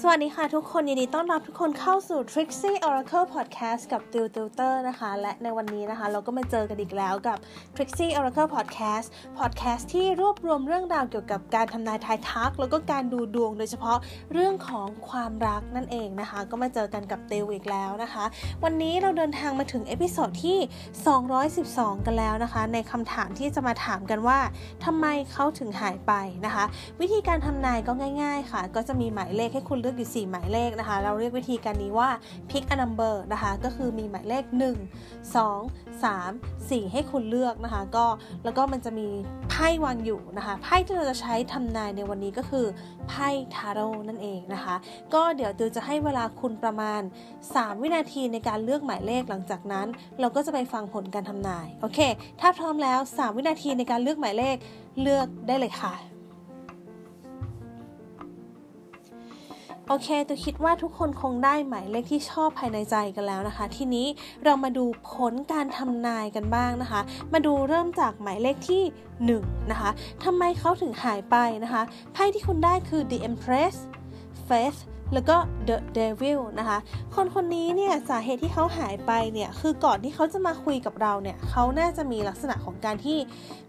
สวัสดีค่ะทุกคน ยินดีต้อนรับทุกคนเข้าสู่ Trixie Oracle Podcast กับ t i l Tutor นะคะ และในวันนี้นะคะ เราก็มาเจอกันอีกแล้วกับ Trixie Oracle Podcast Podcast ที่รวบรวมเรื่องราวเกี่ยวกับการทำนายทายทัก แล้วก็การดูดวงโดยเฉพาะเรื่องของความรักนั่นเองนะคะ ก็มาเจอกันกับติวอีกแล้วนะคะ วันนี้เราเดินทางมาถึง episode ที่ 212 กันแล้วนะคะ ในคำถามที่จะมาถามกันว่าทำไมเขาถึงหายไปนะคะ วิธีการทำนายก็ง่าย ๆ ค่ะ ก็จะมีหมายเลขให้คุณเลือกอยู่ 4 หมายเลขนะคะ เราเรียกวิธีการนี้ว่า pick a number นะคะ ก็คือมีหมายเลข 1 2 3 4 ให้คุณเลือกนะคะ ก็แล้วก็มันจะมีไพ่วางอยู่นะคะ ไพ่ที่เราจะใช้ทำนายในวันนี้ก็คือไพ่ทาโร่นั่นเองนะคะ ก็เดี๋ยวติวจะให้เวลาคุณประมาณ 3 วินาทีในการเลือกหมายเลขหลังจากนั้น เราก็จะไปฟังผลการทำนาย โอเค ถ้าพร้อมแล้ว 3 วินาทีในการเลือกหมายเลขเลือกได้เลยค่ะ โอเคตัวคิดว่าทุกคนคงได้หมายเลขที่ชอบภายในใจกันแล้วนะคะ ทีนี้เรามาดูผลการทำนายกันบ้างนะคะ มาดูเริ่มจากหมายเลขที่ 1 นะคะทำไมเขาถึงหายไปนะคะไพ่ที่คุณได้คือ The Empress Faith แล้วก็ The Devil นะคะ คนคนนี้เนี่ยสาเหตุที่เขาหายไปเนี่ยคือก่อนที่เขาจะมาคุยกับเราเนี่ยเขาน่าจะมีลักษณะของการที่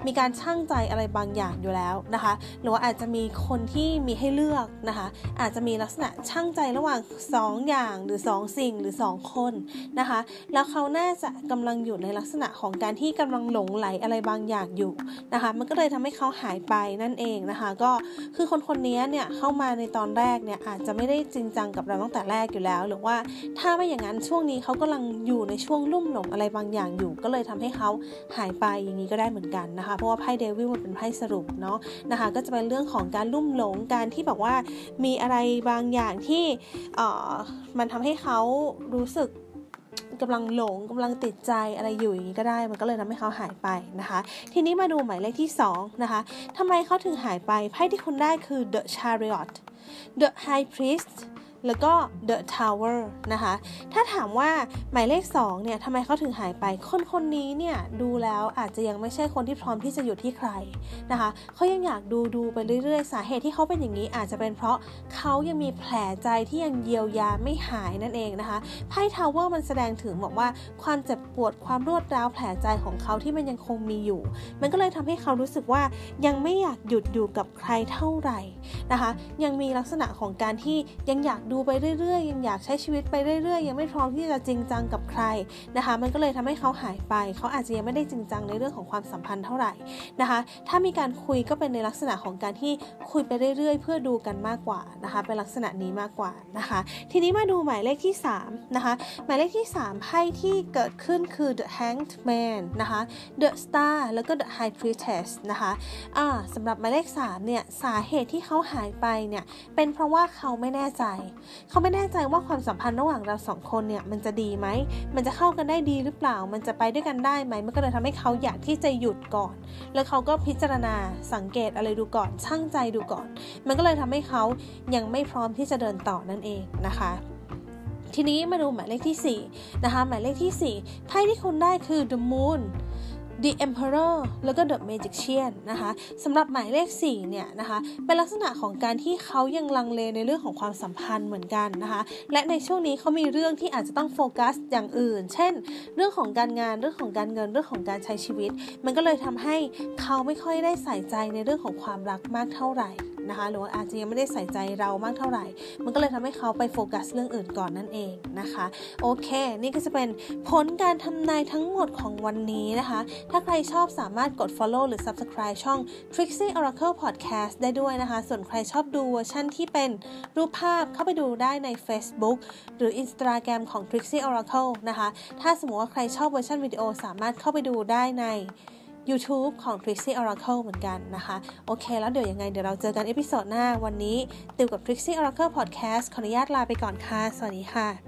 มีการช่างใจอะไรบางอย่างอยู่แล้วนะคะ หรือว่าอาจจะมีคนที่มีให้เลือกนะคะ อาจจะมีลักษณะช่างใจระหว่าง 2 อย่างหรือ 2 สิ่งหรือ 2 คนนะคะ แล้วเขาน่าจะกำลังอยู่ในลักษณะของการที่กำลังหลงไหลอะไรบางอย่างอยู่นะคะ มันก็เลยทำให้เขาหายไปนั่นเองนะคะ ก็คือคนคนนี้เนี่ยเข้ามาในตอนแรกเนี่ยอาจจะไม่ได้จริงจังกับเราตั้งแต่แรกอยู่แล้ว หรือว่าถ้าไม่อย่างนั้นช่วงนี้เขากำลังอยู่ในช่วงลุ่มหลงอะไรบางอย่างอยู่ ก็เลยทำให้เขาหายไปอย่างนี้ก็ได้เหมือนกันนะคะ เพราะว่าไพ่เดวิลมันเป็นไพ่สรุปเนาะนะคะ ก็จะเป็นเรื่องของการลุ่มหลงการที่แบบว่ามีอะไรบางอย่างที่เอ่อมันทำให้เขารู้สึกกำลังหลงกำลังติดใจอะไรอยู่อย่างนี้ก็ได้ มันก็เลยทำให้เขาหายไปนะคะ ทีนี้มาดูหมายเลขที่ 2 นะคะทำไมเขาถึงหายไปไพ่ที่คุณได้คือ The Chariot The High Priest แล้วก็ The Tower นะคะ ถ้าถามว่าหมายเลข 2 เนี่ยทำไมเขาถึงหายไป คนคนนี้เนี่ยดูแล้วอาจจะยังไม่ใช่คนที่พร้อมที่จะอยู่ที่ใครนะคะเขายังอยากดูดูไปเรื่อยๆ สาเหตุที่เขาเป็นอย่างนี้อาจจะเป็นเพราะเขายังมีแผลใจที่ยังเยียวยาไม่หายนั่นเองนะคะ ไพ่ Tower มันแสดงถึงบอกว่าความเจ็บปวดความรวดร้าวแผลใจของเขาที่มันยังคงมีอยู่ มันก็เลยทำให้เขารู้สึกว่ายังไม่อยากหยุดอยู่กับใครเท่าไหร่นะคะ ยังมีลักษณะของการที่ยังอยากดูไปเรื่อยๆ ยังอยากใช้ชีวิตไปเรื่อยๆ ยังไม่พร้อมที่จะจริงจังกับใครนะคะ มันก็เลยทำให้เขาหายไป เขาอาจจะยังไม่ได้จริงจังในเรื่องของความสัมพันธ์เท่าไหร่นะคะ ถ้ามีการคุยก็เป็นในลักษณะของการที่คุยไปเรื่อยๆ เพื่อดูกันมากกว่านะคะ เป็นลักษณะนี้มากกว่านะคะ ทีนี้มาดูหมายเลขที่3นะคะ หมายเลขที่3ไพ่ที่เกิดขึ้นคือ the hanged man นะคะ the star แล้วก็ the high priestess นะคะอ่าสำหรับหมายเลข3เนี่ยสาเหตุที่เขาหายไปเนี่ยเป็นเพราะว่าเขาไม่แน่ใจ เขาไม่แน่ใจว่าความสัมพันธ์ระหว่างเราสองคนเนี่ยมันจะดีไหม มันจะเข้ากันได้ดีหรือเปล่า มันจะไปด้วยกันได้ไหม มันก็เลยทำให้เขาอยากที่จะหยุดก่อน แล้วเขาก็พิจารณาสังเกตอะไรดูก่อน ช่างใจดูก่อน มันก็เลยทำให้เขายังไม่พร้อมที่จะเดินต่อนั่นเองนะคะทีนี้มาดูหมายเลขที่4นะคะหมายเลขที่4ไพ่ที่คุณได้คือ the moon The Emperor แล้วก็ The Magician นะคะสำหรับหมายเลข 4 เนี่ยนะคะเป็นลักษณะของการที่เขายังลังเลในเรื่องของความสัมพันธ์เหมือนกันนะคะและในช่วงนี้เขามีเรื่องที่อาจจะต้องโฟกัสอย่างอื่น เช่น เรื่องของการงานเรื่องของการเงินเรื่องของการใช้ชีวิต มันก็เลยทำให้เขาไม่ค่อยได้ใส่ใจในเรื่องของความรักมากเท่าไหร่ นะคะ หรือว่าอาจจะยังไม่ได้ใส่ใจเรามากเท่าไหร่ มันก็เลยทำให้เขาไปโฟกัสเรื่องอื่นก่อนนั่นเองนะคะ โอเค นี่ก็จะเป็นผลการทำนายทั้งหมดของวันนี้นะคะ ถ้าใครชอบสามารถกด follow หรือ subscribe ช่อง Trixie Oracle Podcast ได้ด้วยนะคะ ส่วนใครชอบดูเวอร์ชันที่เป็นรูปภาพเข้าไปดูได้ใน Facebook หรือ Instagram ของ Trixie Oracle นะคะ ถ้าสมมติว่าใครชอบเวอร์ชันวิดีโอสามารถเข้าไปดูได้ใน YouTube ของ Trixie Oracle เหมือนกันนะคะ โอเค แล้วเดี๋ยวยังไงเดี๋ยวเราเจอกัน episode หน้าวันนี้ ติวกับ Trixie Oracle Podcast ขออนุญาตลาไปก่อนค่ะ สวัสดีค่ะ